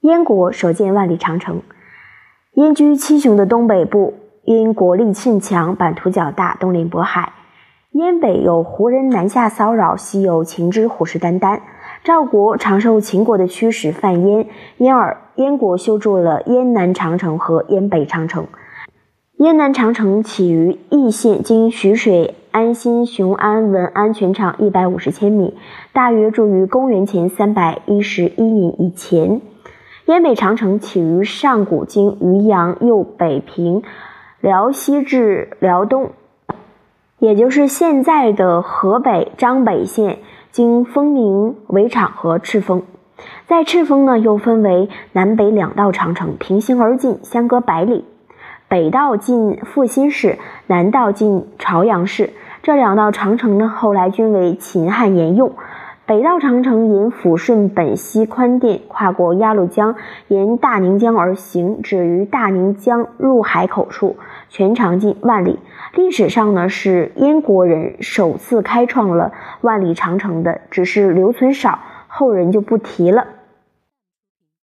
燕国首建万里长城。燕居七雄的东北部，因国力甚强，版图较大，东临渤海。燕北有胡人南下骚扰，西有秦之虎视眈眈。赵国常受秦国的驱使犯燕，因而燕国修筑了燕南长城和燕北长城。燕南长城起于易县，经徐水、安新、雄安、文安全长一百五十千米，大约筑于公元前三百一十一年以前。燕北长城起于上古，经渔阳，右北平辽西至辽东，也就是现在的河北张北县，经丰宁、围场和赤峰。在赤峰呢，又分为南北两道长城，平行而进，相隔百里。北道进阜新市，南道进朝阳市。这两道长城呢，后来均为秦汉沿用。北道长城沿抚顺本溪宽甸，跨过鸭绿江，沿大宁江而行，止于大宁江入海口处，全长近万里。历史上呢，是燕国人首次开创了万里长城的，只是留存少，后人就不提了。